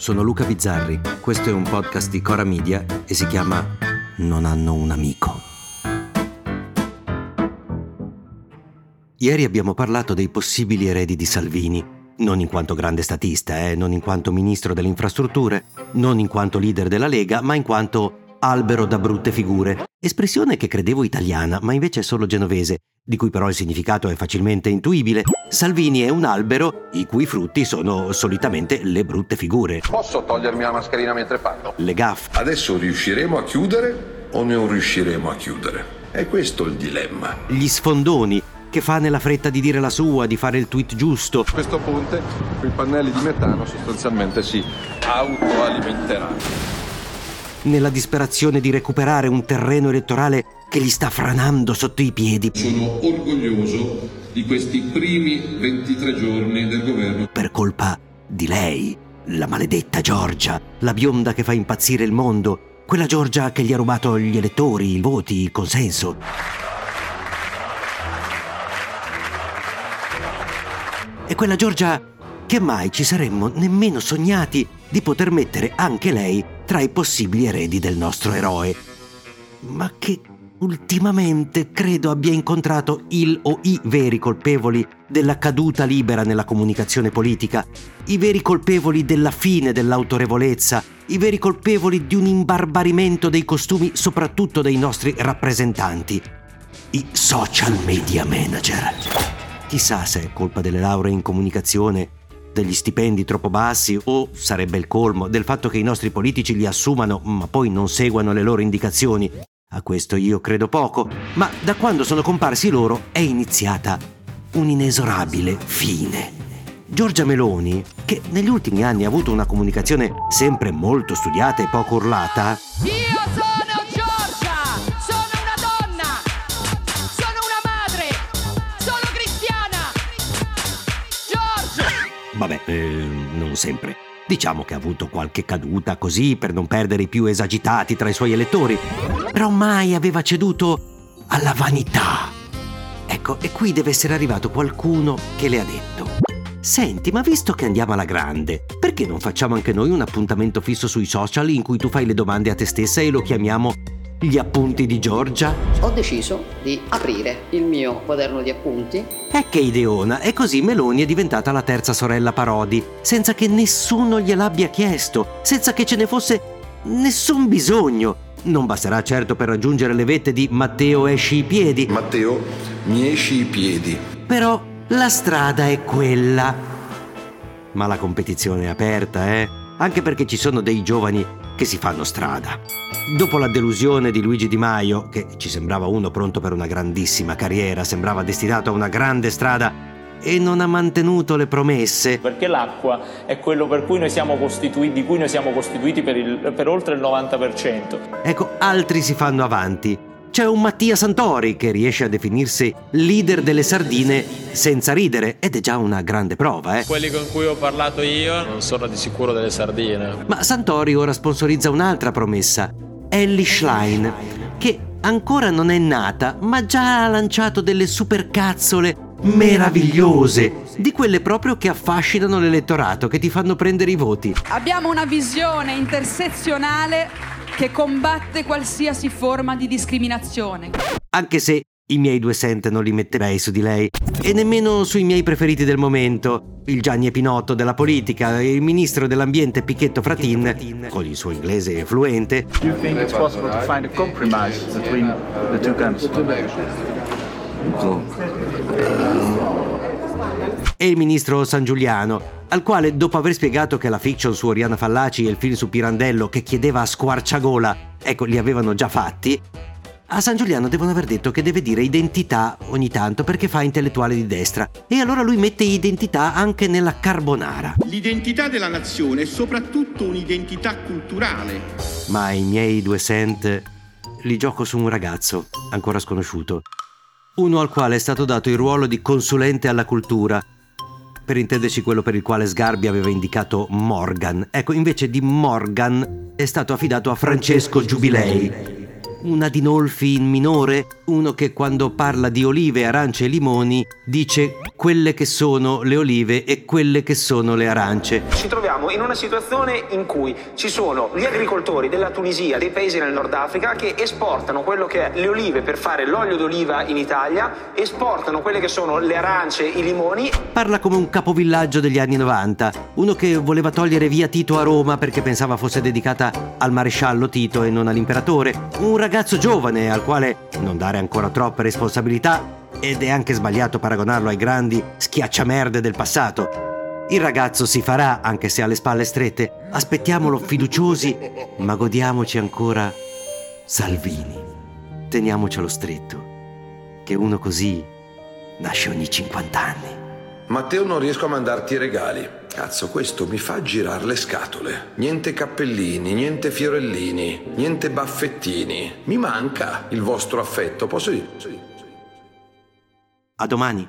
Sono Luca Bizzarri, questo è un podcast di Cora Media e si chiama Non hanno un amico. Ieri abbiamo parlato dei possibili eredi di Salvini, non in quanto grande statista, eh, non in quanto ministro delle infrastrutture, non in quanto leader della Lega, ma in quanto albero da brutte figure, espressione che credevo italiana, ma invece è solo genovese, di cui però il significato è facilmente intuibile. Salvini è un albero i cui frutti sono solitamente le brutte figure. Posso togliermi la mascherina mentre parlo? Le gaffe. Adesso riusciremo a chiudere o non riusciremo a chiudere? È questo il dilemma. Gli sfondoni che fa nella fretta di dire la sua, di fare il tweet giusto. A questo ponte, i pannelli di metano sostanzialmente si autoalimenteranno. Nella disperazione di recuperare un terreno elettorale che gli sta franando sotto i piedi. Sono orgoglioso di questi primi 23 giorni del governo. Per colpa di lei, la maledetta Giorgia, la bionda che fa impazzire il mondo, quella Giorgia che gli ha rubato gli elettori, i voti, il consenso. E quella Giorgia che mai ci saremmo nemmeno sognati di poter mettere anche lei tra i possibili eredi del nostro eroe. Ma che ultimamente credo abbia incontrato il o i veri colpevoli della caduta libera nella comunicazione politica, i veri colpevoli della fine dell'autorevolezza, i veri colpevoli di un imbarbarimento dei costumi soprattutto dei nostri rappresentanti, i social media manager. Chissà se è colpa delle lauree in comunicazione, degli stipendi troppo bassi o, sarebbe il colmo, del fatto che i nostri politici li assumano ma poi non seguano le loro indicazioni. A questo io credo poco, ma da quando sono comparsi loro è iniziata un'inesorabile fine. Giorgia Meloni, che negli ultimi anni ha avuto una comunicazione sempre molto studiata e poco urlata, Io sono Vabbè, eh, non sempre. Diciamo che ha avuto qualche caduta così per non perdere i più esagitati tra i suoi elettori, però mai aveva ceduto alla vanità. Ecco, e qui deve essere arrivato qualcuno che le ha detto. Senti, ma visto che andiamo alla grande, perché non facciamo anche noi un appuntamento fisso sui social in cui tu fai le domande a te stessa e lo chiamiamo gli appunti di Giorgia? ho deciso di aprire il mio quaderno di appunti E che ideona! E così Meloni è diventata la terza sorella Parodi, senza che nessuno gliel'abbia chiesto, senza che ce ne fosse nessun bisogno. Non basterà certo per raggiungere le vette di Matteo esci i piedi, Matteo, mi esci i piedi. però la strada è quella. Ma la competizione è aperta, eh? Anche perché ci sono dei giovani che si fanno strada. Dopo la delusione di Luigi Di Maio, che ci sembrava uno pronto per una grandissima carriera, sembrava destinato a una grande strada e non ha mantenuto le promesse, perché l'acqua è quello per cui noi siamo costituiti, di cui noi siamo costituiti per, il- per oltre il 90%. ecco, altri si fanno avanti. C'è un Mattia Santori che riesce a definirsi leader delle sardine senza ridere ed è già una grande prova, eh? Quelli con cui ho parlato io non sono di sicuro delle sardine. Ma Santori ora sponsorizza un'altra promessa, Ellie Schlein, che ancora non è nata, ma già ha lanciato delle supercazzole meravigliose, di quelle proprio che affascinano l'elettorato, che ti fanno prendere i voti. Abbiamo una visione intersezionale che combatte qualsiasi forma di discriminazione. Anche se i miei due cent non li metterei su di lei, e nemmeno sui miei preferiti del momento, il Gianni Epinotto della politica, il ministro dell'ambiente Picchetto Fratin, con il suo inglese fluente, you think it's possible to find a compromise between the two camps? e il ministro San Giuliano, al quale dopo aver spiegato che la fiction su Oriana Fallaci e il film su Pirandello che chiedeva a squarciagola, ecco, li avevano già fatti, A San Giuliano devono aver detto che deve dire identità ogni tanto perché fa intellettuale di destra. E allora lui mette identità anche nella carbonara. L'identità della nazione è soprattutto un'identità culturale. Ma i miei due cent li gioco su un ragazzo, ancora sconosciuto. Uno al quale è stato dato il ruolo di consulente alla cultura. Per intenderci quello per il quale Sgarbi aveva indicato Morgan. Ecco, invece di Morgan è stato affidato a Francesco Giubilei, una Dinolfi in minore, uno che quando parla di olive, arance e limoni dice quelle che sono le olive e quelle che sono le arance. Ci troviamo in una situazione in cui ci sono gli agricoltori della Tunisia, dei paesi nel Nord Africa, che esportano quello che è le olive per fare l'olio d'oliva in Italia, esportano quelle che sono le arance, i limoni. Parla come un capovillaggio degli anni 90, uno che voleva togliere via Tito a Roma perché pensava fosse dedicata al maresciallo Tito e non all'imperatore, un ragazzo giovane al quale non dare ancora troppe responsabilità ed è anche sbagliato paragonarlo ai grandi schiacciamerde del passato. Il ragazzo si farà, anche se ha le spalle strette. Aspettiamolo fiduciosi, ma godiamoci ancora Salvini. Teniamocelo stretto, che uno così nasce ogni 50 anni. Matteo non riesco a mandarti i regali. Cazzo, questo mi fa girare le scatole. Niente cappellini, niente fiorellini, niente baffettini. Mi manca il vostro affetto, posso dire? A domani.